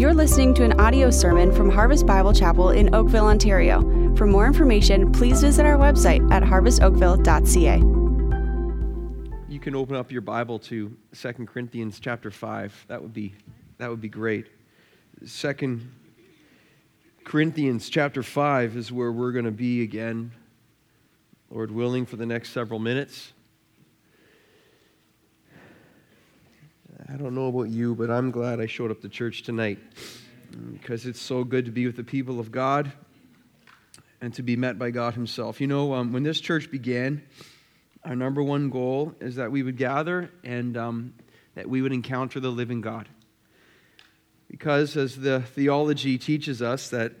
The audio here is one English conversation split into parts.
You're listening to an audio sermon from Harvest Bible Chapel in Oakville, Ontario. For more information, please visit our website at harvestoakville.ca. You can open up your Bible to 2 Corinthians chapter 5. That would be that would be great. 2 Corinthians chapter 5 is where we're going to be again, Lord willing, for the next several minutes. I don't know about you, but I'm glad I showed up to church tonight because it's so good to be with the people of God and to be met by God Himself. You know, um, when this church began, our number one goal is that we would gather and um, that we would encounter the living God. Because, as the theology teaches us, that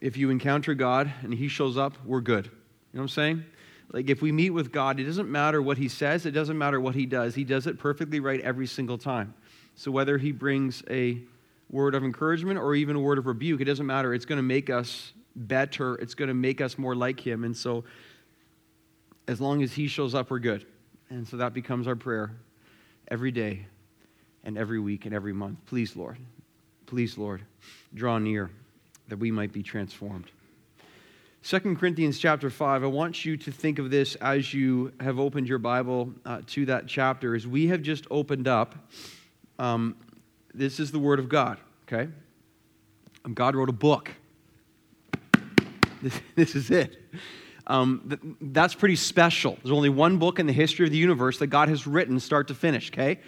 if you encounter God and He shows up, we're good. You know what I'm saying? Like, if we meet with God, it doesn't matter what He says, it doesn't matter what He does. He does it perfectly right every single time. So, whether He brings a word of encouragement or even a word of rebuke, it doesn't matter. It's going to make us better, it's going to make us more like Him. And so, as long as He shows up, we're good. And so, that becomes our prayer every day and every week and every month. Please, Lord, please, Lord, draw near that we might be transformed. 2 Corinthians chapter 5, I want you to think of this as you have opened your Bible uh, to that chapter. As we have just opened up, um, this is the Word of God, okay? Um, God wrote a book. This, this is it. Um, th- that's pretty special. There's only one book in the history of the universe that God has written start to finish, okay?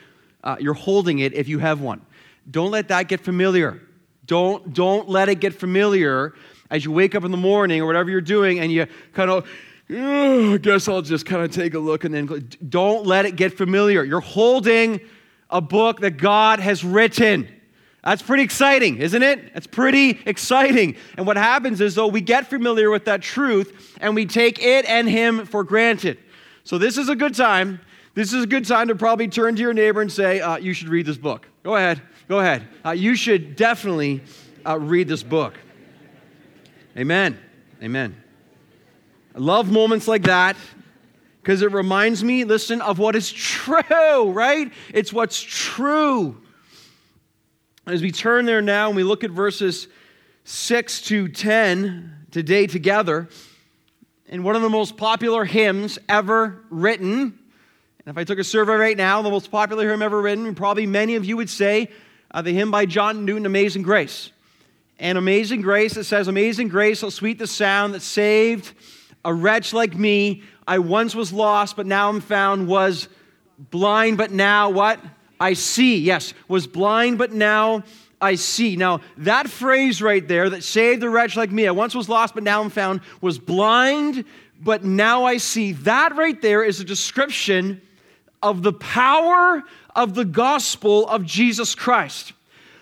Uh, you're holding it if you have one. Don't let that get familiar. Don't, don't let it get familiar as you wake up in the morning or whatever you're doing and you kind of, I guess I'll just kind of take a look and then don't let it get familiar. You're holding a book that God has written. That's pretty exciting, isn't it? That's pretty exciting. And what happens is, though, we get familiar with that truth and we take it and Him for granted. So, this is a good time. This is a good time to probably turn to your neighbor and say, uh, You should read this book. Go ahead. Go ahead. Uh, you should definitely uh, read this book. Amen. Amen. I love moments like that because it reminds me, listen, of what is true, right? It's what's true. As we turn there now and we look at verses 6 to 10 today together, in one of the most popular hymns ever written, and if I took a survey right now, the most popular hymn ever written, probably many of you would say uh, the hymn by John Newton, Amazing Grace and Amazing Grace. It says, Amazing Grace, how sweet the sound that saved a wretch like me. I once was lost, but now I'm found, was blind, but now what? I see. Yes, was blind, but now I see. Now, that phrase right there that saved a wretch like me, I once was lost, but now I'm found, was blind, but now I see. That right there is a description of the power of the gospel of Jesus Christ.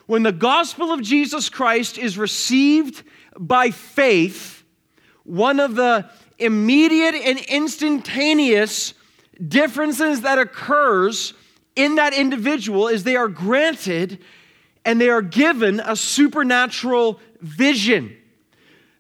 When the gospel of Jesus Christ is received by faith, one of the immediate and instantaneous differences that occurs in that individual is they are granted and they are given a supernatural vision.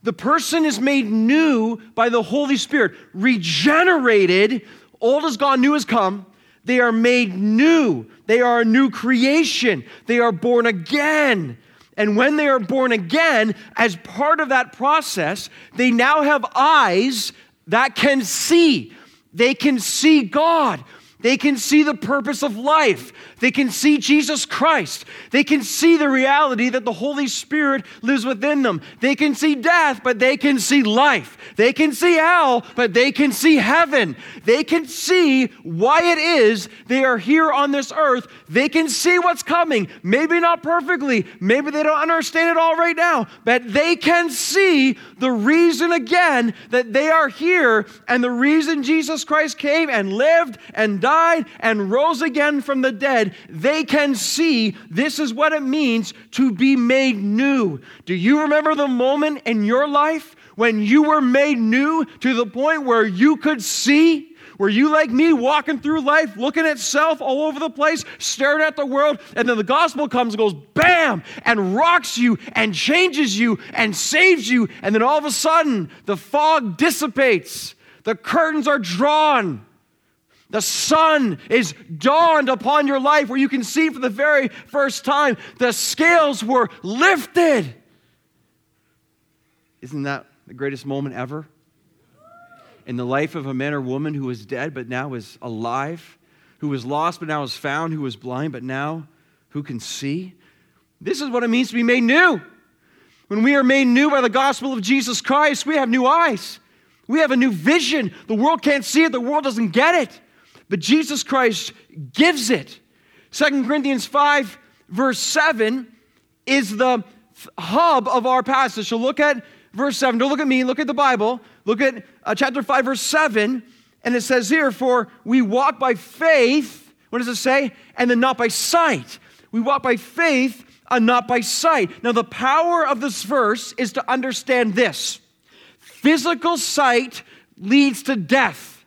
The person is made new by the Holy Spirit, regenerated, old is gone, new has come. They are made new. They are a new creation. They are born again. And when they are born again, as part of that process, they now have eyes that can see. They can see God. They can see the purpose of life. They can see Jesus Christ. They can see the reality that the Holy Spirit lives within them. They can see death, but they can see life. They can see hell, but they can see heaven. They can see why it is they are here on this earth. They can see what's coming. Maybe not perfectly. Maybe they don't understand it all right now, but they can see the reason again that they are here and the reason Jesus Christ came and lived and died and rose again from the dead. They can see this is what it means to be made new. Do you remember the moment in your life when you were made new to the point where you could see? Were you like me walking through life looking at self all over the place, staring at the world, and then the gospel comes and goes bam and rocks you and changes you and saves you, and then all of a sudden the fog dissipates, the curtains are drawn, The sun is dawned upon your life where you can see for the very first time the scales were lifted. Isn't that the greatest moment ever? In the life of a man or woman who was dead but now is alive, who was lost but now is found, who was blind but now who can see. This is what it means to be made new. When we are made new by the gospel of Jesus Christ, we have new eyes. We have a new vision. The world can't see it, the world doesn't get it. But Jesus Christ gives it. 2 Corinthians 5, verse 7, is the hub of our passage. So look at verse 7. Don't look at me, look at the Bible. Look at uh, chapter 5, verse 7. And it says here, For we walk by faith. What does it say? And then not by sight. We walk by faith and not by sight. Now, the power of this verse is to understand this physical sight leads to death.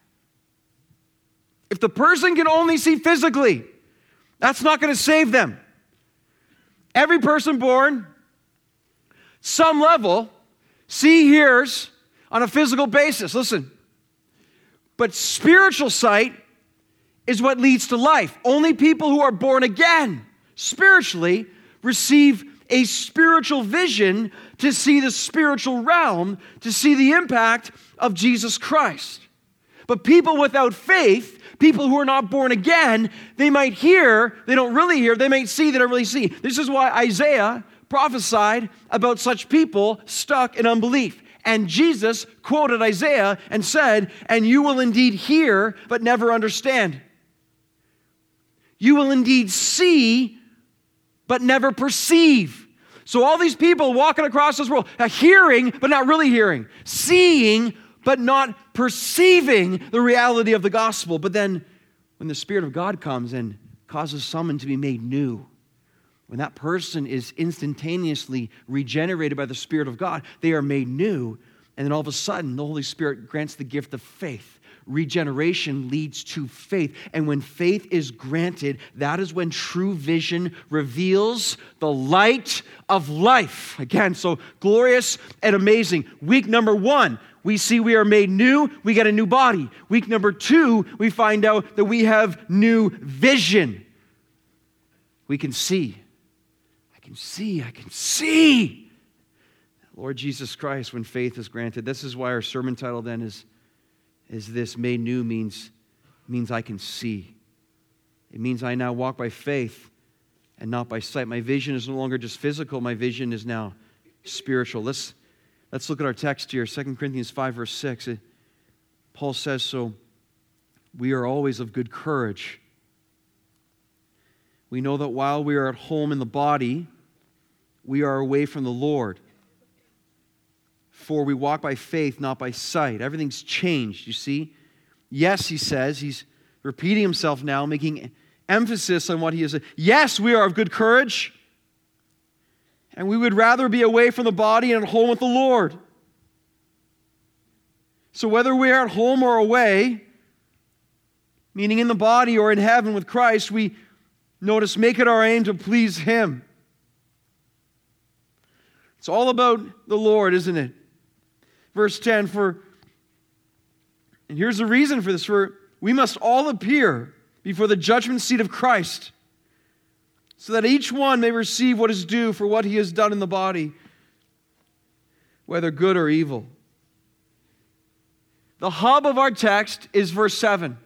If the person can only see physically, that's not going to save them. Every person born, some level, see, hears on a physical basis. Listen. But spiritual sight is what leads to life. Only people who are born again spiritually receive a spiritual vision to see the spiritual realm, to see the impact of Jesus Christ. But people without faith, people who are not born again, they might hear, they don't really hear, they might see, they don't really see. This is why Isaiah prophesied about such people stuck in unbelief. And Jesus quoted Isaiah and said, And you will indeed hear, but never understand. You will indeed see, but never perceive. So, all these people walking across this world, hearing, but not really hearing, seeing, but not perceiving the reality of the gospel. But then, when the Spirit of God comes and causes someone to be made new, when that person is instantaneously regenerated by the Spirit of God, they are made new. And then all of a sudden, the Holy Spirit grants the gift of faith. Regeneration leads to faith. And when faith is granted, that is when true vision reveals the light of life. Again, so glorious and amazing. Week number one, we see we are made new, we get a new body. Week number two, we find out that we have new vision. We can see I can see, I can see. Lord Jesus Christ, when faith is granted. This is why our sermon title then is, is this made new means, means I can see. It means I now walk by faith and not by sight. My vision is no longer just physical, my vision is now spiritual. Let's, let's look at our text here 2 Corinthians 5, verse 6. It, Paul says, So we are always of good courage. We know that while we are at home in the body, we are away from the Lord. For we walk by faith, not by sight. Everything's changed, you see? Yes, he says, he's repeating himself now, making emphasis on what he is. Yes, we are of good courage, and we would rather be away from the body and at home with the Lord. So, whether we are at home or away, meaning in the body or in heaven with Christ, we notice make it our aim to please Him. It's all about the Lord, isn't it? Verse 10 for and here's the reason for this for we must all appear before the judgment seat of Christ so that each one may receive what is due for what he has done in the body whether good or evil. The hub of our text is verse 7.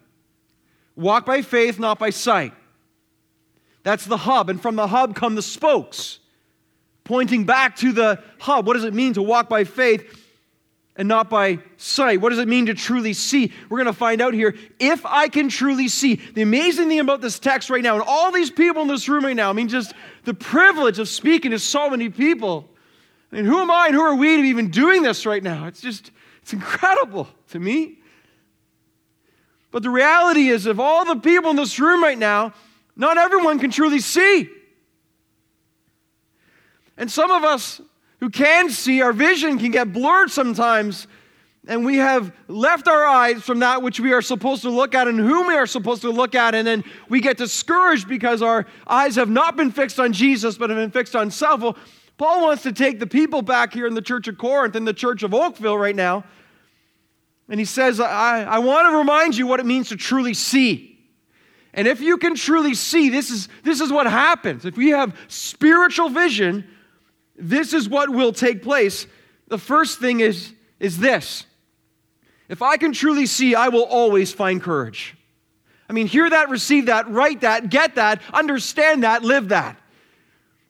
Walk by faith, not by sight. That's the hub. And from the hub come the spokes pointing back to the hub. What does it mean to walk by faith and not by sight? What does it mean to truly see? We're going to find out here. If I can truly see, the amazing thing about this text right now, and all these people in this room right now, I mean, just the privilege of speaking to so many people. I mean, who am I and who are we to be even doing this right now? It's just, it's incredible to me. But the reality is, of all the people in this room right now, not everyone can truly see. And some of us who can see, our vision can get blurred sometimes, and we have left our eyes from that which we are supposed to look at and whom we are supposed to look at, and then we get discouraged because our eyes have not been fixed on Jesus but have been fixed on self. Well, Paul wants to take the people back here in the church of Corinth and the church of Oakville right now And he says, I, I want to remind you what it means to truly see. And if you can truly see, this is, this is what happens. If we have spiritual vision, this is what will take place. The first thing is, is this if I can truly see, I will always find courage. I mean, hear that, receive that, write that, get that, understand that, live that.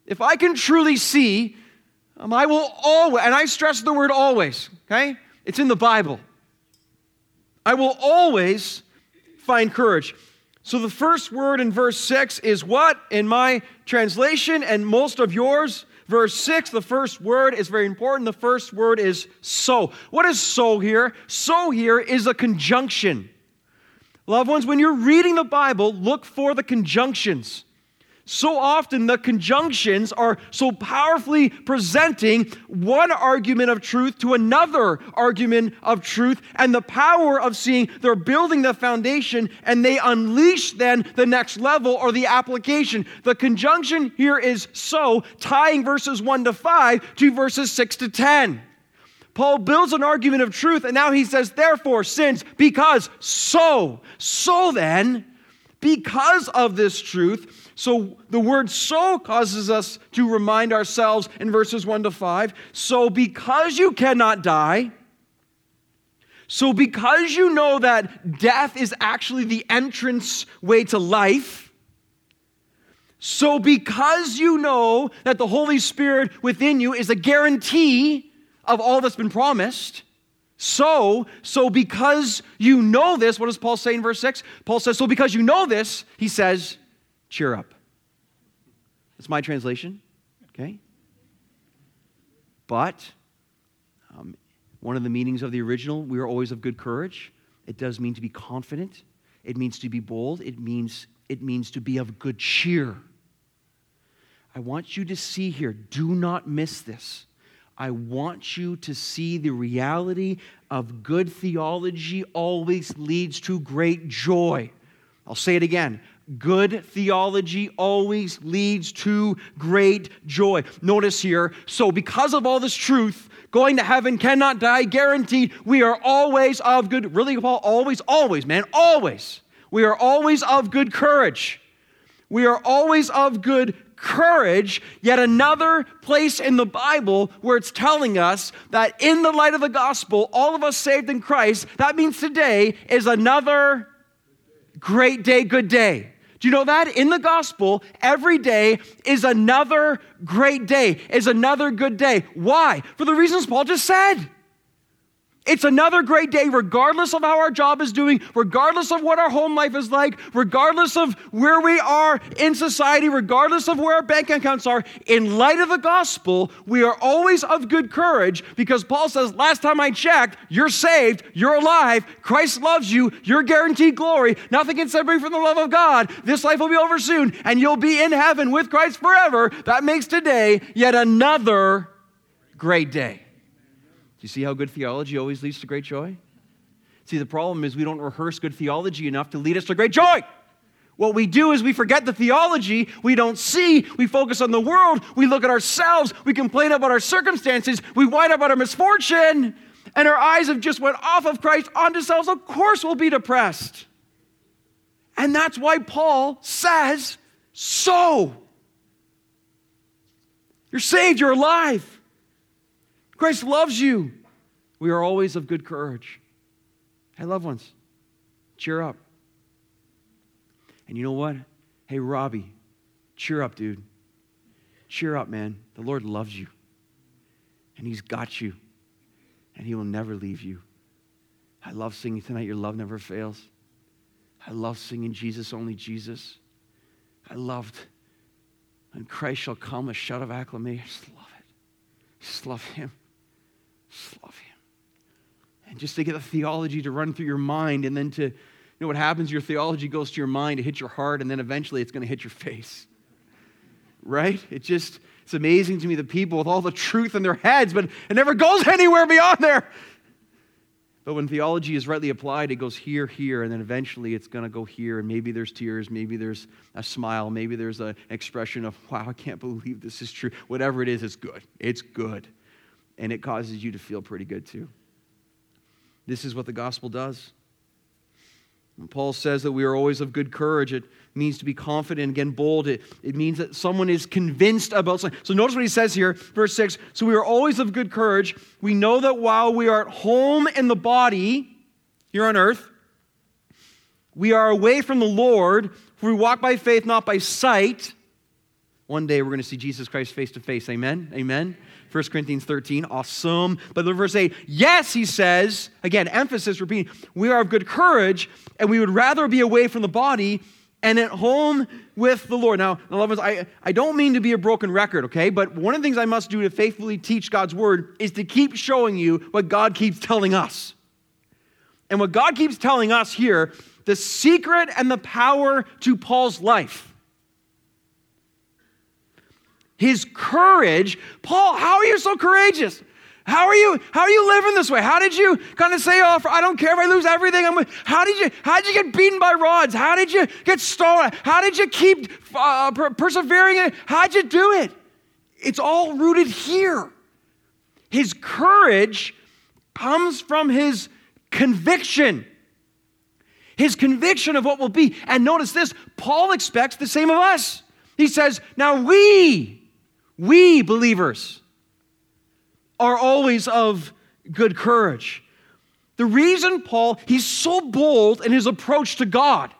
If I can truly see, um, I will always, and I stress the word always, okay? It's in the Bible. I will always find courage. So the first word in verse 6 is what in my translation and most of yours? Verse 6, the first word is very important. The first word is so. What is so here? So here is a conjunction. Loved ones, when you're reading the Bible, look for the conjunctions. So often, the conjunctions are so powerfully presenting one argument of truth to another argument of truth, and the power of seeing they're building the foundation and they unleash then the next level or the application. The conjunction here is so, tying verses 1 to 5 to verses 6 to 10. Paul builds an argument of truth, and now he says, therefore, since, because, so. So then, because of this truth, so the word so causes us to remind ourselves in verses 1 to 5. So because you cannot die, so because you know that death is actually the entrance way to life, so because you know that the Holy Spirit within you is a guarantee of all that's been promised, so, so because you know this, what does Paul say in verse 6? Paul says, So because you know this, he says, cheer up. That's my translation, okay? But um, one of the meanings of the original, we are always of good courage. It does mean to be confident. It means to be bold. It means, it means to be of good cheer. I want you to see here, do not miss this. I want you to see the reality of good theology always leads to great joy. I'll say it again. Good theology always leads to great joy. Notice here, so because of all this truth, going to heaven cannot die, guaranteed, we are always of good, really, Paul, always, always, man, always. We are always of good courage. We are always of good courage, yet another place in the Bible where it's telling us that in the light of the gospel, all of us saved in Christ, that means today is another great day, good day. You know that? In the gospel, every day is another great day, is another good day. Why? For the reasons Paul just said. It's another great day, regardless of how our job is doing, regardless of what our home life is like, regardless of where we are in society, regardless of where our bank accounts are. In light of the gospel, we are always of good courage because Paul says, Last time I checked, you're saved, you're alive, Christ loves you, you're guaranteed glory. Nothing can separate you from the love of God. This life will be over soon, and you'll be in heaven with Christ forever. That makes today yet another great day you see how good theology always leads to great joy? See, the problem is we don't rehearse good theology enough to lead us to great joy. What we do is we forget the theology, we don't see, we focus on the world, we look at ourselves, we complain about our circumstances, we whine about our misfortune, and our eyes have just went off of Christ onto selves. Of course we'll be depressed. And that's why Paul says, so. You're saved, you're alive. Christ loves you. We are always of good courage. Hey, loved ones, cheer up. And you know what? Hey, Robbie, cheer up, dude. Cheer up, man. The Lord loves you, and He's got you, and He will never leave you. I love singing tonight, Your Love Never Fails. I love singing Jesus, only Jesus. I loved when Christ shall come, a shout of acclamation. I just love it. Just love Him. Just love him. And just to get the theology to run through your mind, and then to, you know what happens? Your theology goes to your mind, it hits your heart, and then eventually it's going to hit your face. Right? It just, it's amazing to me the people with all the truth in their heads, but it never goes anywhere beyond there. But when theology is rightly applied, it goes here, here, and then eventually it's going to go here. And maybe there's tears, maybe there's a smile, maybe there's an expression of, wow, I can't believe this is true. Whatever it is, it's good. It's good and it causes you to feel pretty good too. This is what the gospel does. When Paul says that we are always of good courage, it means to be confident, again, bold. It, it means that someone is convinced about something. So notice what he says here, verse 6. So we are always of good courage. We know that while we are at home in the body, here on earth, we are away from the Lord, for we walk by faith, not by sight. One day we're going to see Jesus Christ face to face. Amen? Amen? 1 Corinthians 13, awesome. But the verse 8, yes, he says, again, emphasis, repeating, we are of good courage, and we would rather be away from the body and at home with the Lord. Now, loved ones, I, I don't mean to be a broken record, okay? But one of the things I must do to faithfully teach God's word is to keep showing you what God keeps telling us. And what God keeps telling us here, the secret and the power to Paul's life his courage. Paul, how are you so courageous? How are you? How are you living this way? How did you kind of say, "Oh, I don't care if I lose everything"? I'm how did you? How did you get beaten by rods? How did you get stolen? How did you keep uh, persevering? How did you do it? It's all rooted here. His courage comes from his conviction. His conviction of what will be. And notice this: Paul expects the same of us. He says, "Now we." We believers are always of good courage. The reason Paul, he's so bold in his approach to God,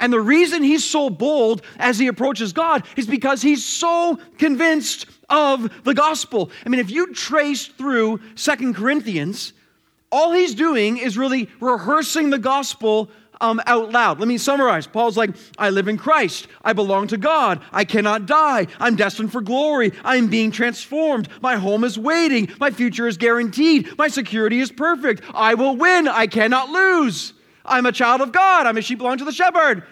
and the reason he's so bold as he approaches God is because he's so convinced of the gospel. I mean, if you trace through Second Corinthians, all he's doing is really rehearsing the gospel um, out loud. Let me summarize. Paul's like, I live in Christ. I belong to God. I cannot die. I'm destined for glory. I'm being transformed. My home is waiting. My future is guaranteed. My security is perfect. I will win. I cannot lose. I'm a child of God. I'm a sheep belong to the shepherd.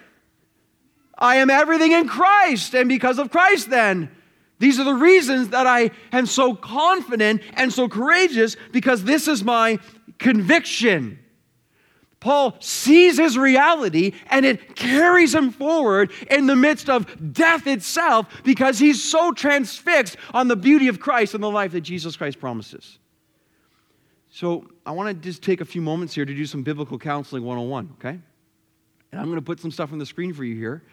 I am everything in Christ. And because of Christ, then, these are the reasons that I am so confident and so courageous because this is my conviction. Paul sees his reality and it carries him forward in the midst of death itself because he's so transfixed on the beauty of Christ and the life that Jesus Christ promises. So, I want to just take a few moments here to do some biblical counseling 101, okay? And I'm going to put some stuff on the screen for you here.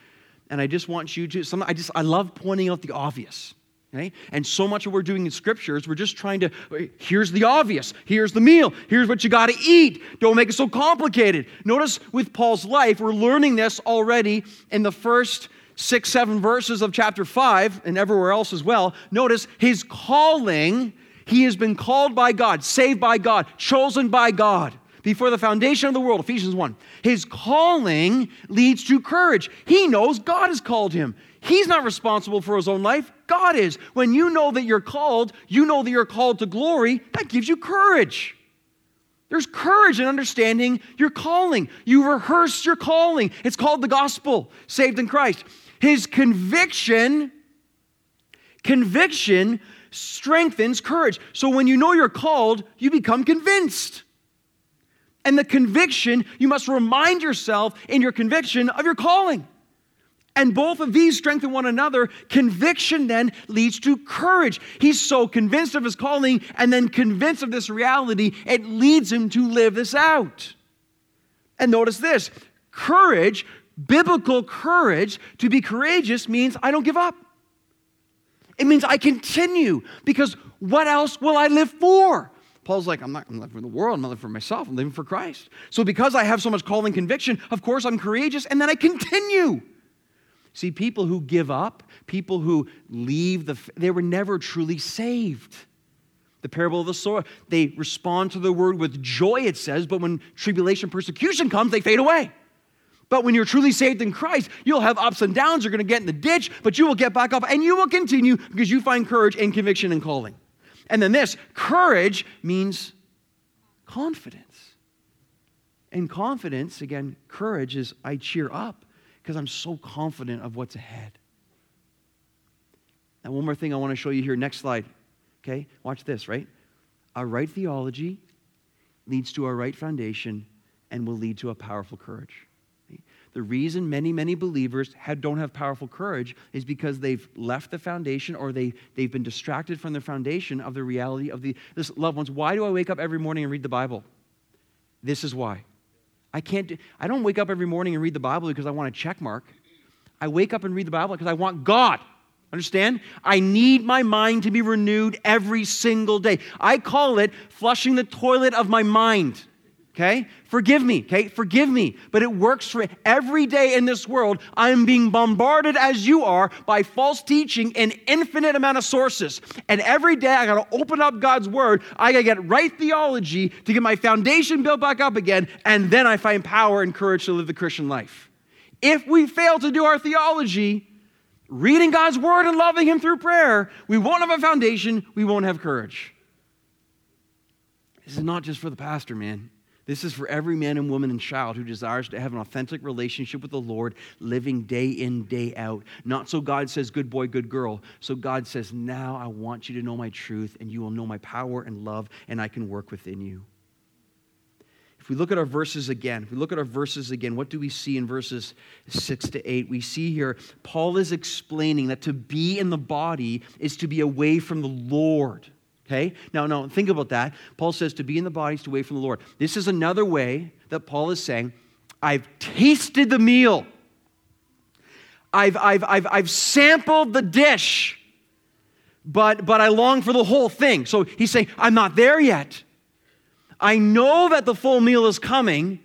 And I just want you to, some, I just, I love pointing out the obvious. Okay? And so much of what we're doing in scriptures, we're just trying to, here's the obvious, here's the meal, here's what you got to eat. Don't make it so complicated. Notice with Paul's life, we're learning this already in the first six, seven verses of chapter five and everywhere else as well. Notice his calling, he has been called by God, saved by God, chosen by God before the foundation of the world, Ephesians 1. His calling leads to courage. He knows God has called him. He's not responsible for his own life. God is. When you know that you're called, you know that you're called to glory, that gives you courage. There's courage in understanding your calling. You rehearse your calling. It's called the gospel, saved in Christ. His conviction, conviction strengthens courage. So when you know you're called, you become convinced. And the conviction, you must remind yourself in your conviction of your calling. And both of these strengthen one another. Conviction then leads to courage. He's so convinced of his calling and then convinced of this reality, it leads him to live this out. And notice this courage, biblical courage, to be courageous means I don't give up. It means I continue because what else will I live for? Paul's like, I'm not I'm living for the world, I'm not living for myself, I'm living for Christ. So because I have so much calling conviction, of course I'm courageous, and then I continue. See, people who give up, people who leave the, they were never truly saved. The parable of the sower, they respond to the word with joy, it says, but when tribulation, persecution comes, they fade away. But when you're truly saved in Christ, you'll have ups and downs. You're going to get in the ditch, but you will get back up and you will continue because you find courage and conviction and calling. And then this courage means confidence. And confidence, again, courage is I cheer up because I'm so confident of what's ahead. Now, one more thing I want to show you here. Next slide. Okay? Watch this, right? A right theology leads to a right foundation and will lead to a powerful courage. The reason many, many believers have, don't have powerful courage is because they've left the foundation or they, they've been distracted from the foundation of the reality of the this loved ones. Why do I wake up every morning and read the Bible? This is why. I can't do, I don't wake up every morning and read the Bible because I want a check mark. I wake up and read the Bible because I want God. Understand? I need my mind to be renewed every single day. I call it flushing the toilet of my mind. Okay? Forgive me, okay? Forgive me. But it works for every day in this world. I am being bombarded as you are by false teaching in infinite amount of sources. And every day I got to open up God's word. I got to get right theology to get my foundation built back up again. And then I find power and courage to live the Christian life. If we fail to do our theology, reading God's word and loving Him through prayer, we won't have a foundation, we won't have courage. This is not just for the pastor, man. This is for every man and woman and child who desires to have an authentic relationship with the Lord, living day in, day out. Not so God says, good boy, good girl. So God says, now I want you to know my truth, and you will know my power and love, and I can work within you. If we look at our verses again, if we look at our verses again, what do we see in verses 6 to 8? We see here Paul is explaining that to be in the body is to be away from the Lord. Okay? Now, think about that. Paul says to be in the body is to wait from the Lord. This is another way that Paul is saying, I've tasted the meal. I've, I've, I've, I've sampled the dish, but, but I long for the whole thing. So he's saying, I'm not there yet. I know that the full meal is coming,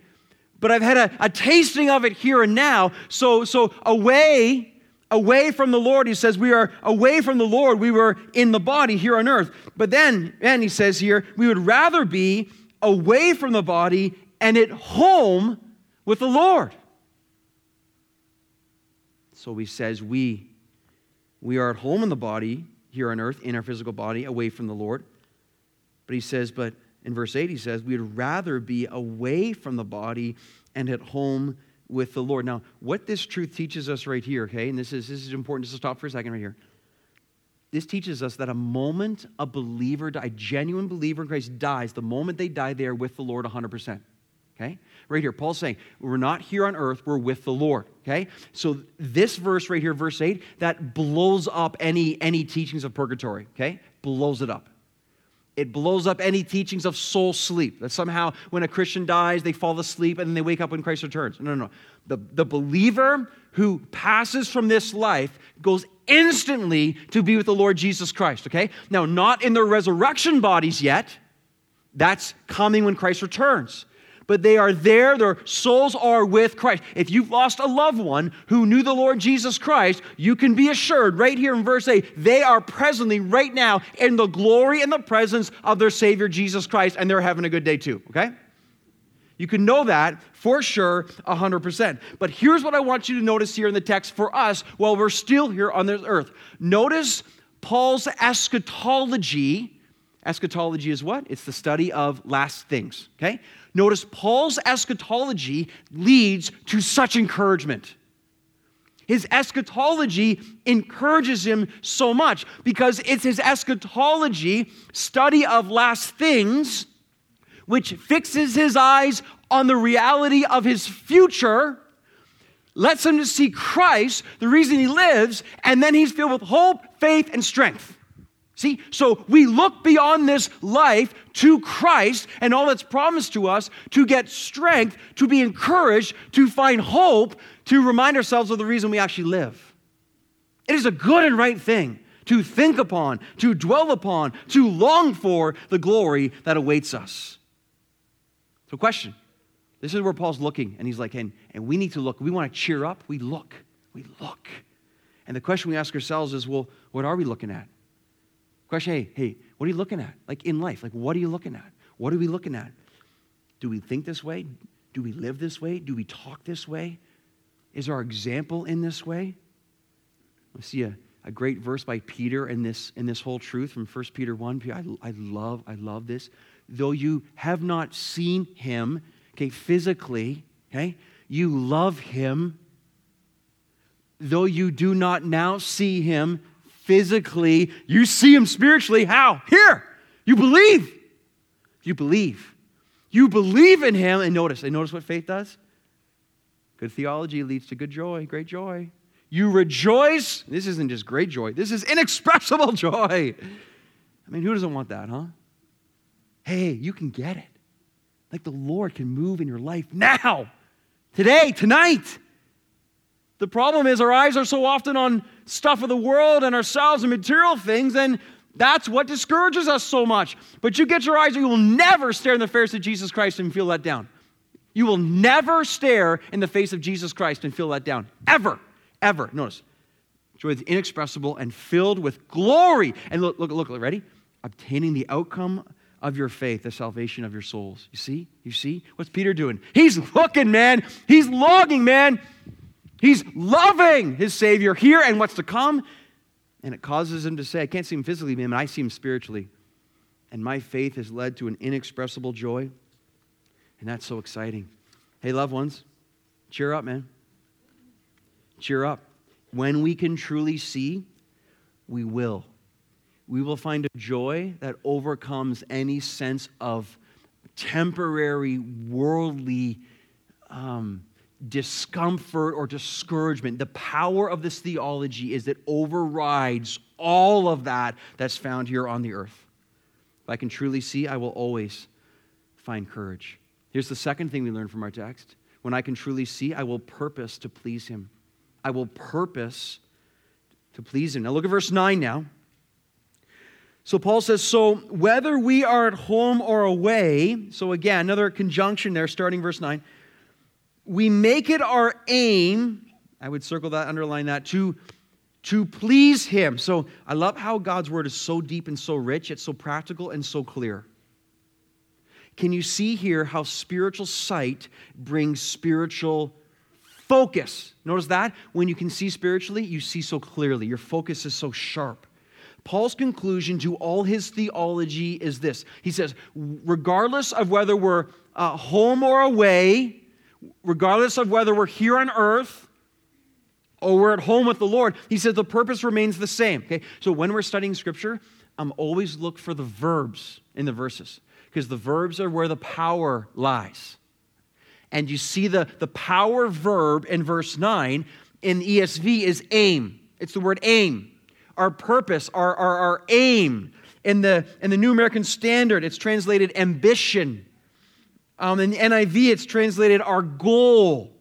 but I've had a, a tasting of it here and now. So, so away away from the Lord. He says, We are away from the Lord. We were in the body here on earth. But then, and he says here, we would rather be away from the body and at home with the Lord. So he says, We, we are at home in the body here on earth, in our physical body, away from the Lord. But he says, But in verse 8, he says, We'd rather be away from the body and at home with the Lord. Now, what this truth teaches us right here, okay, and this is, this is important, just to stop for a second right here. This teaches us that a moment a believer, a genuine believer in Christ dies, the moment they die, they are with the Lord 100%. Okay? Right here, Paul's saying, we're not here on earth, we're with the Lord. Okay? So this verse right here, verse 8, that blows up any, any teachings of purgatory. Okay? Blows it up. It blows up any teachings of soul sleep. That somehow when a Christian dies, they fall asleep and then they wake up when Christ returns. No, no, no. The, the believer who passes from this life goes instantly to be with the Lord Jesus Christ, okay? Now, not in their resurrection bodies yet. That's coming when Christ returns but they are there. Their souls are with Christ. If you've lost a loved one who knew the Lord Jesus Christ, you can be assured right here in verse 8, they are presently, right now, in the glory and the presence of their Savior Jesus Christ, and they're having a good day too, okay? You can know that for sure 100%. But here's what I want you to notice here in the text for us while we're still here on this earth. Notice Paul's eschatology. Eschatology is what? It's the study of last things, okay? Notice Paul's eschatology leads to such encouragement. His eschatology encourages him so much because it's his eschatology, study of last things, which fixes his eyes on the reality of his future, lets him to see Christ, the reason he lives, and then he's filled with hope, faith, and strength. See, so we look beyond this life to Christ and all that's promised to us to get strength, to be encouraged, to find hope, to remind ourselves of the reason we actually live. It is a good and right thing to think upon, to dwell upon, to long for the glory that awaits us. So, question this is where Paul's looking, and he's like, and, and we need to look. We want to cheer up. We look. We look. And the question we ask ourselves is, well, what are we looking at? Question, hey, hey, what are you looking at? Like in life, like what are you looking at? What are we looking at? Do we think this way? Do we live this way? Do we talk this way? Is our example in this way? I see a, a great verse by Peter in this, in this whole truth from 1 Peter 1. I, I love, I love this. Though you have not seen him, okay, physically, okay, you love him. Though you do not now see him physically, you see him spiritually. How? Here. You believe. You believe. You believe in him. And notice, and notice what faith does? Good theology leads to good joy, great joy. You rejoice. This isn't just great joy, this is inexpressible joy. I mean, who doesn't want that, huh? Hey, you can get it. like the Lord can move in your life now, today, tonight. The problem is our eyes are so often on stuff of the world and ourselves and material things, and that's what discourages us so much. But you get your eyes, you will never stare in the face of Jesus Christ and feel let down. You will never stare in the face of Jesus Christ and feel let down. Ever. Ever. Notice. Joy is inexpressible and filled with glory. And look, look, look, ready? Obtaining the outcome of your faith, the salvation of your souls. You see? You see? What's Peter doing? He's looking, man. He's logging, man. He's loving his Savior here and what's to come. And it causes him to say, I can't see him physically, man, I see him spiritually. And my faith has led to an inexpressible joy. And that's so exciting. Hey, loved ones, cheer up, man. Cheer up. When we can truly see, we will. We will find a joy that overcomes any sense of temporary, worldly um, discomfort or discouragement. The power of this theology is that overrides all of that that's found here on the earth. If I can truly see, I will always find courage. Here's the second thing we learn from our text. When I can truly see, I will purpose to please him. I will purpose to please him. Now look at verse 9 now. So Paul says, So whether we are at home or away, so again, another conjunction there, starting verse 9, we make it our aim, I would circle that, underline that, to, to please him. So I love how God's word is so deep and so rich, it's so practical and so clear. Can you see here how spiritual sight brings spiritual Focus. Notice that? When you can see spiritually, you see so clearly. Your focus is so sharp. Paul's conclusion to all his theology is this He says, regardless of whether we're uh, home or away, regardless of whether we're here on earth or we're at home with the Lord, he says the purpose remains the same. Okay? So when we're studying scripture, I'm always look for the verbs in the verses because the verbs are where the power lies and you see the, the power verb in verse 9 in ESV is aim. It's the word aim. Our purpose, our, our, our aim. In the, in the New American Standard, it's translated ambition. Um, in the NIV, it's translated our goal.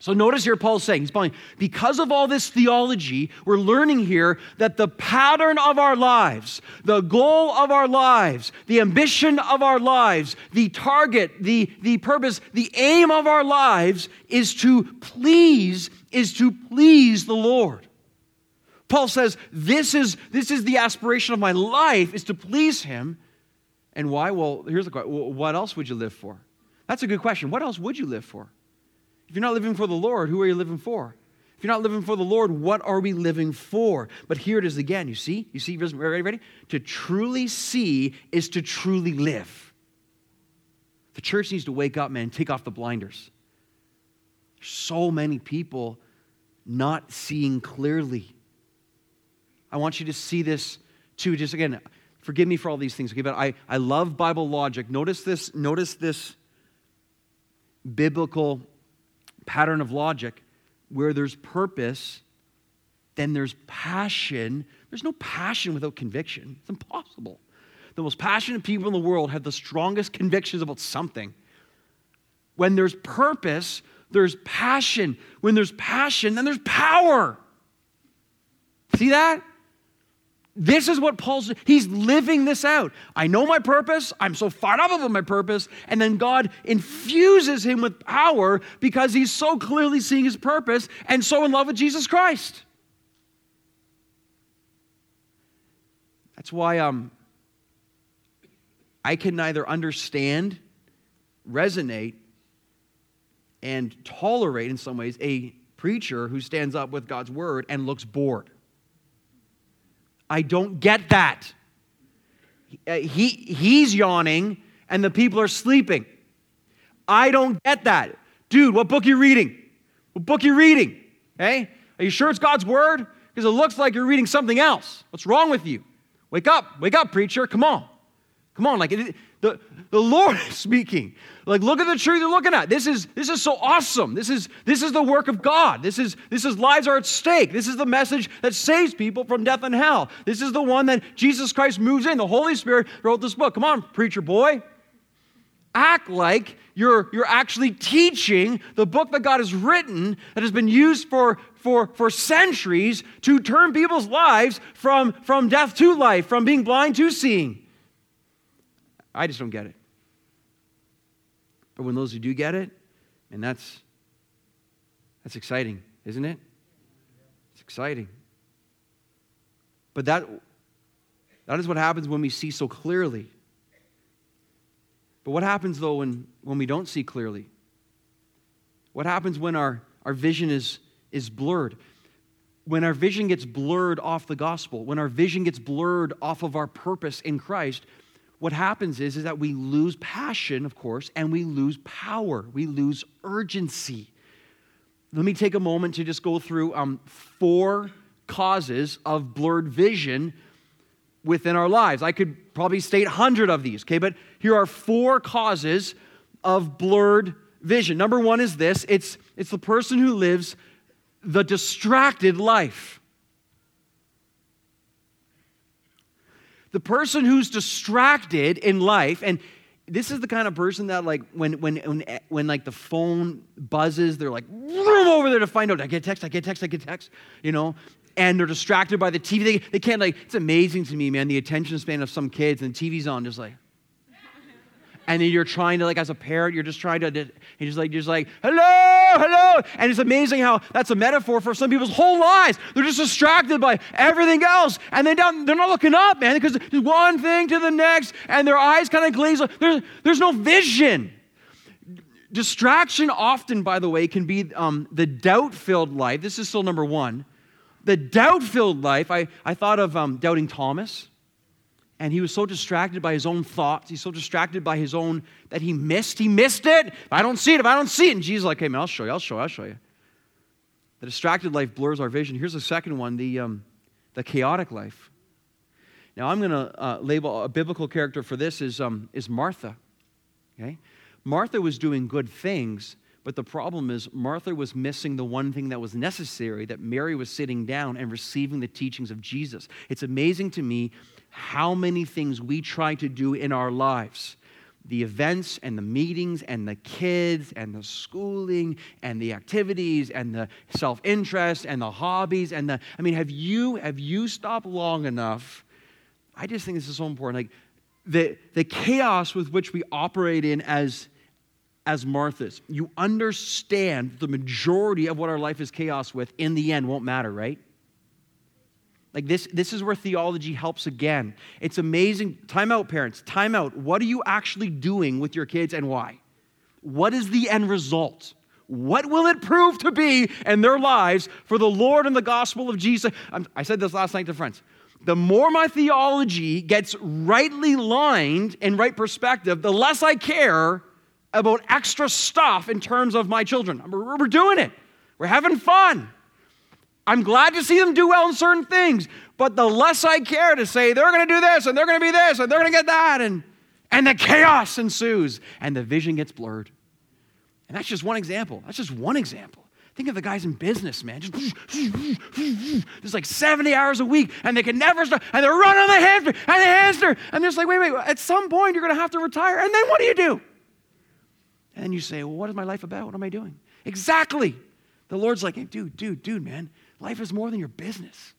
So notice here Paul's saying, he's saying, because of all this theology, we're learning here that the pattern of our lives, the goal of our lives, the ambition of our lives, the target, the, the purpose, the aim of our lives is to please, is to please the Lord. Paul says, this is, this is the aspiration of my life, is to please him. And why? Well, here's the question. What else would you live for? That's a good question. What else would you live for? If you're not living for the Lord, who are you living for? If you're not living for the Lord, what are we living for? But here it is again. You see? You see? Ready? Ready? To truly see is to truly live. The church needs to wake up, man, take off the blinders. So many people not seeing clearly. I want you to see this too. Just again, forgive me for all these things, okay? But I, I love Bible logic. Notice this, notice this biblical pattern of logic where there's purpose, then there's passion. There's no passion without conviction. It's impossible. The most passionate people in the world have the strongest convictions about something. When there's purpose, there's passion. When there's passion, then there's power. See that? This is what Paul's, he's living this out. I know my purpose. I'm so fired up about my purpose. And then God infuses him with power because he's so clearly seeing his purpose and so in love with Jesus Christ. That's why um, I can neither understand, resonate, and tolerate in some ways a preacher who stands up with God's word and looks bored. I don't get that. Uh, he, he's yawning and the people are sleeping. I don't get that. Dude, what book are you reading? What book are you reading? Hey? Are you sure it's God's word? Because it looks like you're reading something else. What's wrong with you? Wake up. Wake up, preacher. Come on. Come on. Like, it, the, the Lord is speaking. Like, look at the truth you're looking at. This is, this is so awesome. This is, this is the work of God. This is, this is lives are at stake. This is the message that saves people from death and hell. This is the one that Jesus Christ moves in. The Holy Spirit wrote this book. Come on, preacher boy. act like you're, you're actually teaching the book that God has written that has been used for, for, for centuries to turn people's lives from, from death to life, from being blind to seeing. I just don't get it. But when those who do get it, and that's that's exciting, isn't it? It's exciting. But that that is what happens when we see so clearly. But what happens though when, when we don't see clearly? What happens when our, our vision is, is blurred? When our vision gets blurred off the gospel, when our vision gets blurred off of our purpose in Christ, what happens is, is that we lose passion, of course, and we lose power. We lose urgency. Let me take a moment to just go through um, four causes of blurred vision within our lives. I could probably state 100 of these, okay? But here are four causes of blurred vision. Number one is this it's, it's the person who lives the distracted life. The person who's distracted in life, and this is the kind of person that like when when when, when like the phone buzzes, they're like room over there to find out. I get text, I get text, I get text, you know, and they're distracted by the TV. They, they can't like. It's amazing to me, man, the attention span of some kids and TV's on, just like and then you're trying to like as a parent you're just trying to you're just like you're just like hello hello. And it's amazing how that's a metaphor for some people's whole lives. They're just distracted by everything else and they don't, they're not looking up man because one thing to the next and their eyes kind of glaze there's, there's no vision. Distraction often by the way can be um, the doubt-filled life. This is still number one. The doubt-filled life i, I thought of um, doubting thomas and he was so distracted by his own thoughts. He's so distracted by his own that he missed. He missed it. If I don't see it, if I don't see it. And Jesus is like, hey, man, I'll show you, I'll show you, I'll show you. The distracted life blurs our vision. Here's the second one the, um, the chaotic life. Now, I'm going to uh, label a biblical character for this is, um, is Martha. Okay? Martha was doing good things, but the problem is Martha was missing the one thing that was necessary that Mary was sitting down and receiving the teachings of Jesus. It's amazing to me how many things we try to do in our lives. The events and the meetings and the kids and the schooling and the activities and the self-interest and the hobbies and the i mean have you have you stopped long enough? I just think this is so important. Like the the chaos with which we operate in as as marthas you understand the majority of what our life is chaos with in the end won't matter right like this, this is where theology helps again. It's amazing. Time out, parents. Time out. What are you actually doing with your kids and why? What is the end result? What will it prove to be in their lives for the Lord and the gospel of Jesus? I said this last night to friends. The more my theology gets rightly lined in right perspective, the less I care about extra stuff in terms of my children. We're doing it, we're having fun. I'm glad to see them do well in certain things, but the less I care to say they're going to do this and they're going to be this and they're going to get that, and, and the chaos ensues and the vision gets blurred. And that's just one example. That's just one example. Think of the guys in business, man. Just there's like 70 hours a week, and they can never stop, and they're running on the hamster and the hamster, and they're just like, wait, wait. At some point, you're going to have to retire, and then what do you do? And then you say, well, what is my life about? What am I doing? Exactly. The Lord's like, hey, dude, dude, dude, man. Life is more than your business,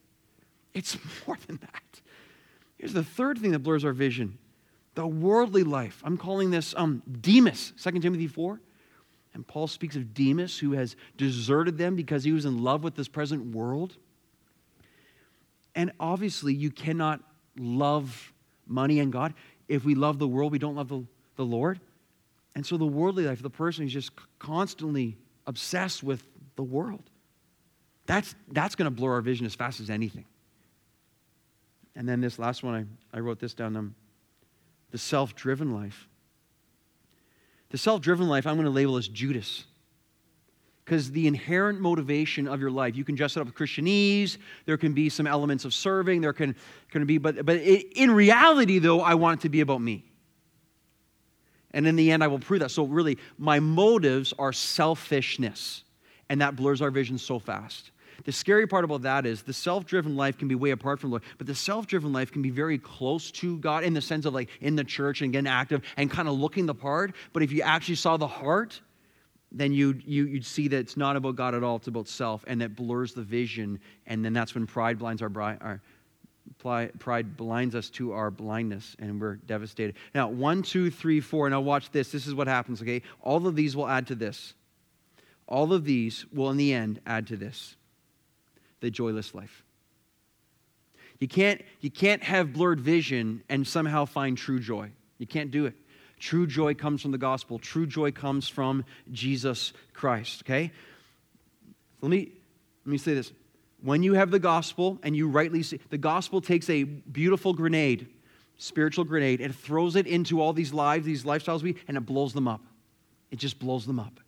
it's more than that. Here's the third thing that blurs our vision the worldly life. I'm calling this um, Demas, 2 Timothy 4. And Paul speaks of Demas, who has deserted them because he was in love with this present world. And obviously, you cannot love money and God. If we love the world, we don't love the, the Lord. And so, the worldly life, the person is just constantly obsessed with the world. That's, that's going to blur our vision as fast as anything. And then this last one, I, I wrote this down um, the self driven life. The self driven life, I'm going to label as Judas. Because the inherent motivation of your life, you can dress it up with Christianese, there can be some elements of serving, there can, can be, but, but it, in reality, though, I want it to be about me. And in the end, I will prove that. So, really, my motives are selfishness, and that blurs our vision so fast. The scary part about that is the self driven life can be way apart from the Lord, but the self driven life can be very close to God in the sense of like in the church and getting active and kind of looking the part. But if you actually saw the heart, then you'd, you, would you would see that it's not about God at all, it's about self, and that blurs the vision. And then that's when pride blinds our, our pride blinds us to our blindness, and we're devastated. Now, one, two, three, four. Now, watch this. This is what happens, okay? All of these will add to this. All of these will, in the end, add to this the joyless life. You can't, you can't have blurred vision and somehow find true joy. You can't do it. True joy comes from the gospel. True joy comes from Jesus Christ, okay? Let me, let me say this. When you have the gospel and you rightly see, the gospel takes a beautiful grenade, spiritual grenade, and throws it into all these lives, these lifestyles we, and it blows them up. It just blows them up.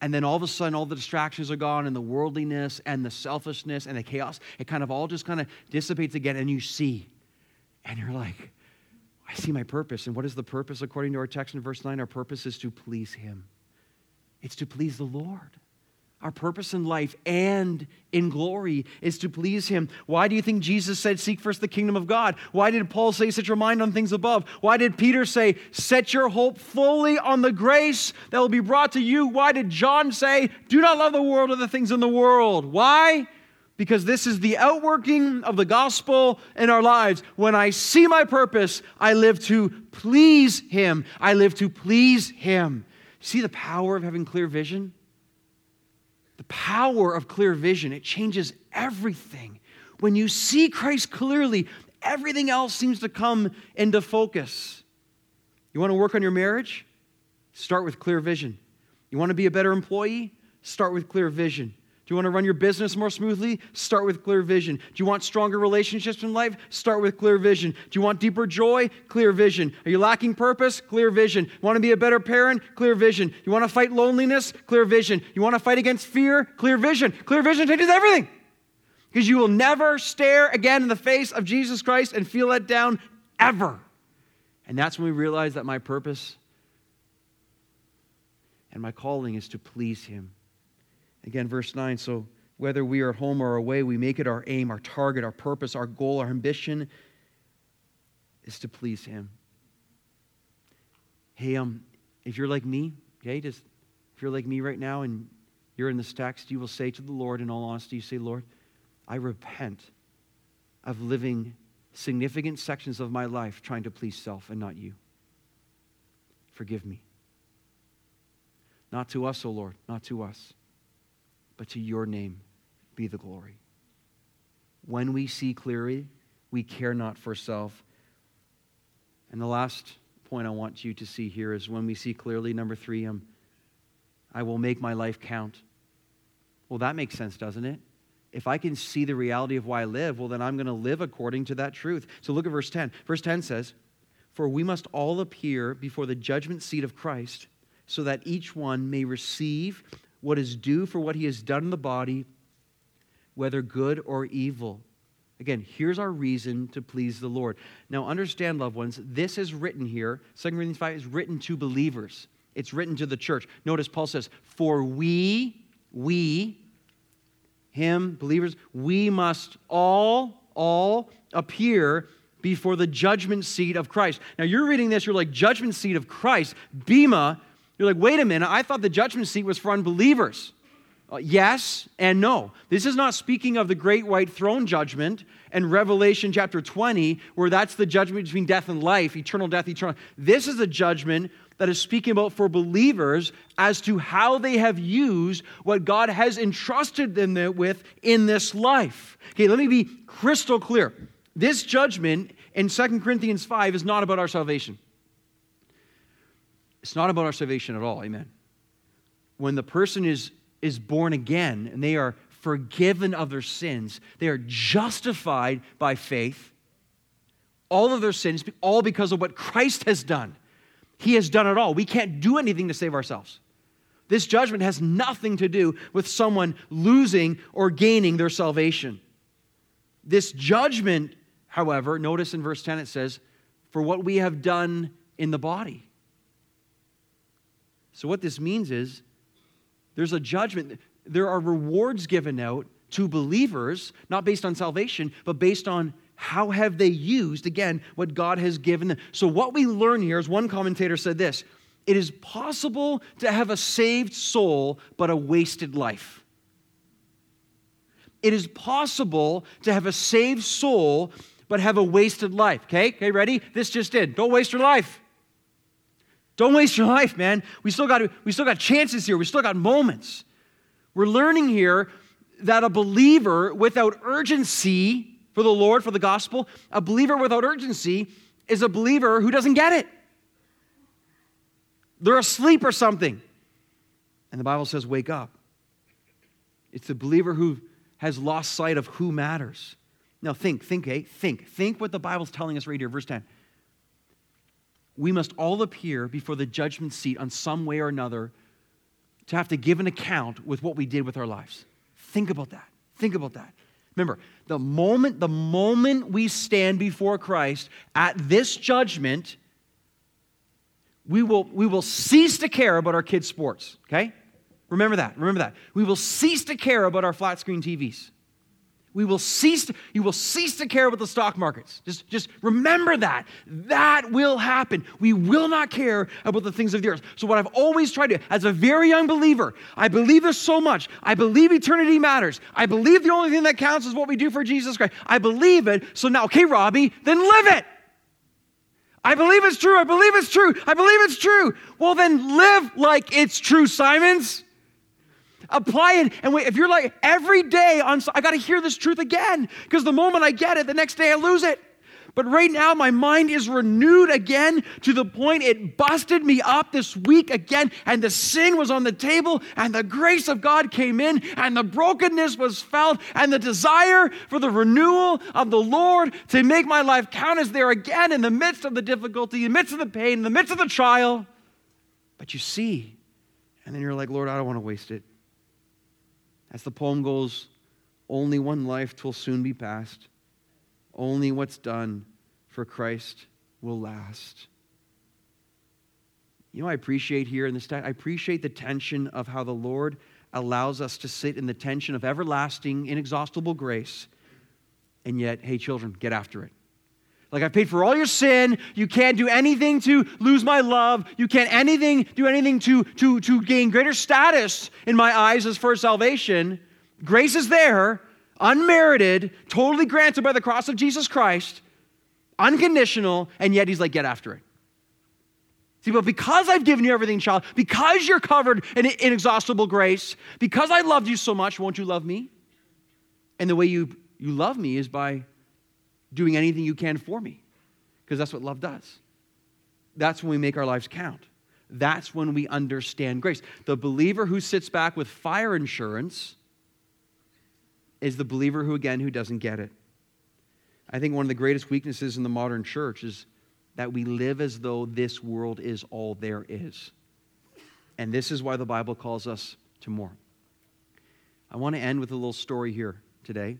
And then all of a sudden, all the distractions are gone, and the worldliness and the selfishness and the chaos, it kind of all just kind of dissipates again, and you see. And you're like, I see my purpose. And what is the purpose according to our text in verse 9? Our purpose is to please Him, it's to please the Lord. Our purpose in life and in glory is to please Him. Why do you think Jesus said, Seek first the kingdom of God? Why did Paul say, Set your mind on things above? Why did Peter say, Set your hope fully on the grace that will be brought to you? Why did John say, Do not love the world or the things in the world? Why? Because this is the outworking of the gospel in our lives. When I see my purpose, I live to please Him. I live to please Him. See the power of having clear vision? The power of clear vision, it changes everything. When you see Christ clearly, everything else seems to come into focus. You want to work on your marriage? Start with clear vision. You want to be a better employee? Start with clear vision. Do you want to run your business more smoothly? Start with clear vision. Do you want stronger relationships in life? Start with clear vision. Do you want deeper joy? Clear vision. Are you lacking purpose? Clear vision. Want to be a better parent? Clear vision. You want to fight loneliness? Clear vision. You want to fight against fear? Clear vision. Clear vision changes everything. Because you will never stare again in the face of Jesus Christ and feel let down ever. And that's when we realize that my purpose and my calling is to please Him. Again, verse 9. So whether we are at home or away, we make it our aim, our target, our purpose, our goal, our ambition is to please Him. Hey, um, if you're like me, okay, just if you're like me right now and you're in this text, you will say to the Lord, in all honesty, you say, Lord, I repent of living significant sections of my life trying to please self and not you. Forgive me. Not to us, O oh Lord, not to us but to your name be the glory. When we see clearly, we care not for self. And the last point I want you to see here is when we see clearly, number three, um, I will make my life count. Well, that makes sense, doesn't it? If I can see the reality of why I live, well, then I'm going to live according to that truth. So look at verse 10. Verse 10 says, For we must all appear before the judgment seat of Christ, so that each one may receive what is due for what he has done in the body, whether good or evil. Again, here's our reason to please the Lord. Now, understand, loved ones, this is written here. 2 Corinthians 5 is written to believers, it's written to the church. Notice Paul says, For we, we, him, believers, we must all, all appear before the judgment seat of Christ. Now, you're reading this, you're like, judgment seat of Christ, Bema, you're like, wait a minute, I thought the judgment seat was for unbelievers. Uh, yes and no. This is not speaking of the great white throne judgment and Revelation chapter 20, where that's the judgment between death and life, eternal death, eternal. This is a judgment that is speaking about for believers as to how they have used what God has entrusted them with in this life. Okay, let me be crystal clear. This judgment in 2 Corinthians 5 is not about our salvation. It's not about our salvation at all. Amen. When the person is, is born again and they are forgiven of their sins, they are justified by faith. All of their sins, all because of what Christ has done. He has done it all. We can't do anything to save ourselves. This judgment has nothing to do with someone losing or gaining their salvation. This judgment, however, notice in verse 10 it says, for what we have done in the body. So, what this means is there's a judgment. There are rewards given out to believers, not based on salvation, but based on how have they used, again, what God has given them. So, what we learn here is one commentator said this it is possible to have a saved soul, but a wasted life. It is possible to have a saved soul, but have a wasted life. Okay? Okay, ready? This just did. Don't waste your life. Don't waste your life, man. We still got we still got chances here. We still got moments. We're learning here that a believer without urgency for the Lord, for the gospel, a believer without urgency is a believer who doesn't get it. They're asleep or something. And the Bible says, wake up. It's the believer who has lost sight of who matters. Now, think, think, eh? Think. Think what the Bible's telling us right here, verse 10. We must all appear before the judgment seat on some way or another to have to give an account with what we did with our lives. Think about that. Think about that. Remember, the moment, the moment we stand before Christ at this judgment, we will, we will cease to care about our kids' sports, okay? Remember that. Remember that. We will cease to care about our flat screen TVs. We will cease to, you will cease to care about the stock markets. Just, just remember that. That will happen. We will not care about the things of the earth. So, what I've always tried to, as a very young believer, I believe this so much. I believe eternity matters. I believe the only thing that counts is what we do for Jesus Christ. I believe it. So now, okay, Robbie, then live it. I believe it's true. I believe it's true. I believe it's true. Well, then live like it's true, Simons. Apply it. And wait, if you're like, every day on, I got to hear this truth again because the moment I get it, the next day I lose it. But right now, my mind is renewed again to the point it busted me up this week again, and the sin was on the table, and the grace of God came in, and the brokenness was felt, and the desire for the renewal of the Lord to make my life count is there again in the midst of the difficulty, in the midst of the pain, in the midst of the trial. But you see, and then you're like, Lord, I don't want to waste it. As the poem goes, only one life twill soon be past. Only what's done for Christ will last. You know, I appreciate here in this text, I appreciate the tension of how the Lord allows us to sit in the tension of everlasting, inexhaustible grace. And yet, hey, children, get after it. Like I've paid for all your sin. You can't do anything to lose my love. You can't anything do anything to, to, to gain greater status in my eyes as for salvation. Grace is there, unmerited, totally granted by the cross of Jesus Christ, unconditional, and yet he's like, get after it. See, but because I've given you everything, child, because you're covered in inexhaustible grace, because I loved you so much, won't you love me? And the way you, you love me is by doing anything you can for me, because that's what love does. That's when we make our lives count. That's when we understand grace. The believer who sits back with fire insurance is the believer who, again, who doesn't get it. I think one of the greatest weaknesses in the modern church is that we live as though this world is all there is. And this is why the Bible calls us to more. I want to end with a little story here today.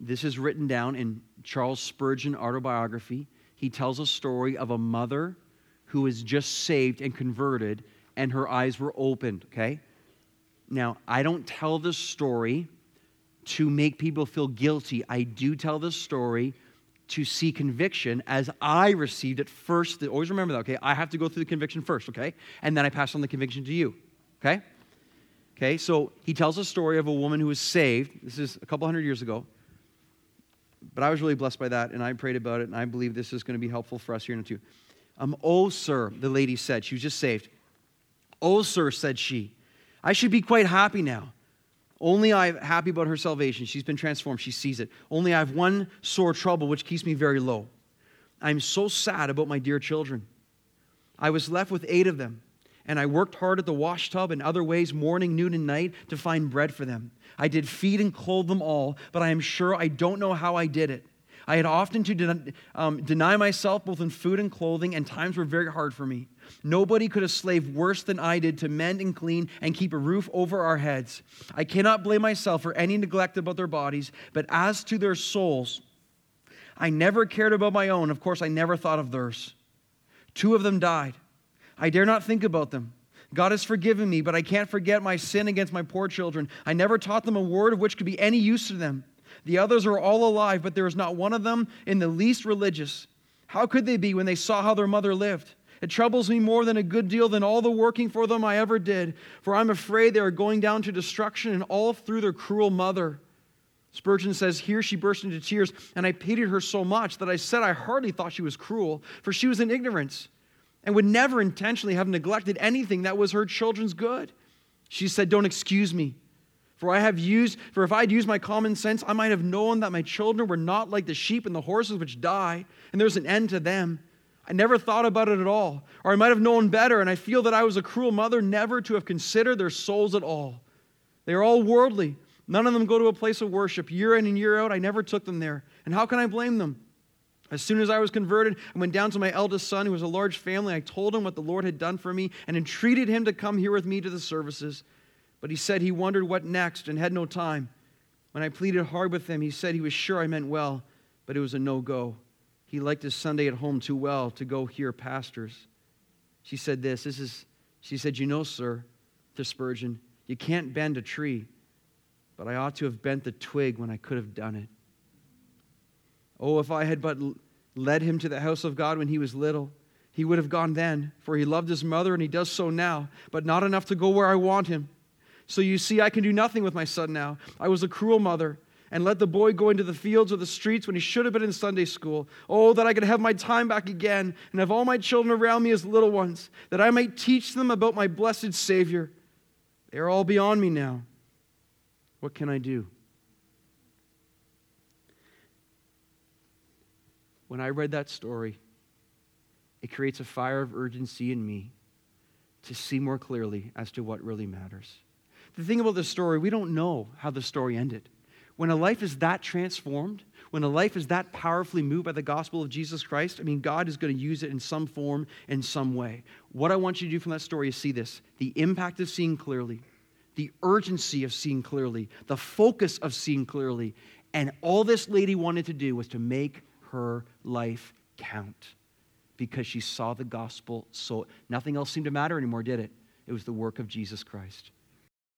This is written down in Charles Spurgeon autobiography. He tells a story of a mother who was just saved and converted, and her eyes were opened, okay? Now, I don't tell this story to make people feel guilty. I do tell this story to see conviction as I received it first. Always remember that, okay? I have to go through the conviction first, okay? And then I pass on the conviction to you, okay? Okay, so he tells a story of a woman who was saved. This is a couple hundred years ago. But I was really blessed by that, and I prayed about it, and I believe this is going to be helpful for us here in too. Um, oh, sir, the lady said. She was just saved. Oh, sir, said she, I should be quite happy now. Only I'm happy about her salvation. She's been transformed. She sees it. Only I have one sore trouble which keeps me very low. I'm so sad about my dear children. I was left with eight of them, and I worked hard at the wash tub and other ways, morning, noon, and night, to find bread for them. I did feed and clothe them all, but I am sure I don't know how I did it. I had often to den- um, deny myself both in food and clothing, and times were very hard for me. Nobody could have slaved worse than I did to mend and clean and keep a roof over our heads. I cannot blame myself for any neglect about their bodies, but as to their souls, I never cared about my own. Of course, I never thought of theirs. Two of them died. I dare not think about them. God has forgiven me, but I can't forget my sin against my poor children. I never taught them a word of which could be any use to them. The others are all alive, but there is not one of them in the least religious. How could they be when they saw how their mother lived? It troubles me more than a good deal than all the working for them I ever did, for I'm afraid they are going down to destruction and all through their cruel mother. Spurgeon says, Here she burst into tears, and I pitied her so much that I said I hardly thought she was cruel, for she was in ignorance and would never intentionally have neglected anything that was her children's good. She said, Don't excuse me. For I have used, for if I had used my common sense, I might have known that my children were not like the sheep and the horses which die, and there's an end to them. I never thought about it at all. Or I might have known better, and I feel that I was a cruel mother never to have considered their souls at all. They are all worldly. None of them go to a place of worship. Year in and year out, I never took them there. And how can I blame them? As soon as I was converted, I went down to my eldest son, who was a large family. I told him what the Lord had done for me and entreated him to come here with me to the services. But he said he wondered what next and had no time. When I pleaded hard with him, he said he was sure I meant well, but it was a no go. He liked his Sunday at home too well to go hear pastors. She said this, this is, she said, You know, sir, to Spurgeon, you can't bend a tree, but I ought to have bent the twig when I could have done it. Oh, if I had but led him to the house of God when he was little, he would have gone then, for he loved his mother and he does so now, but not enough to go where I want him. So you see, I can do nothing with my son now. I was a cruel mother and let the boy go into the fields or the streets when he should have been in Sunday school. Oh, that I could have my time back again and have all my children around me as little ones, that I might teach them about my blessed Savior. They are all beyond me now. What can I do? When I read that story, it creates a fire of urgency in me to see more clearly as to what really matters. The thing about this story, we don't know how the story ended. When a life is that transformed, when a life is that powerfully moved by the gospel of Jesus Christ, I mean, God is going to use it in some form, in some way. What I want you to do from that story is see this the impact of seeing clearly, the urgency of seeing clearly, the focus of seeing clearly. And all this lady wanted to do was to make her life count because she saw the gospel so nothing else seemed to matter anymore did it? It was the work of jesus christ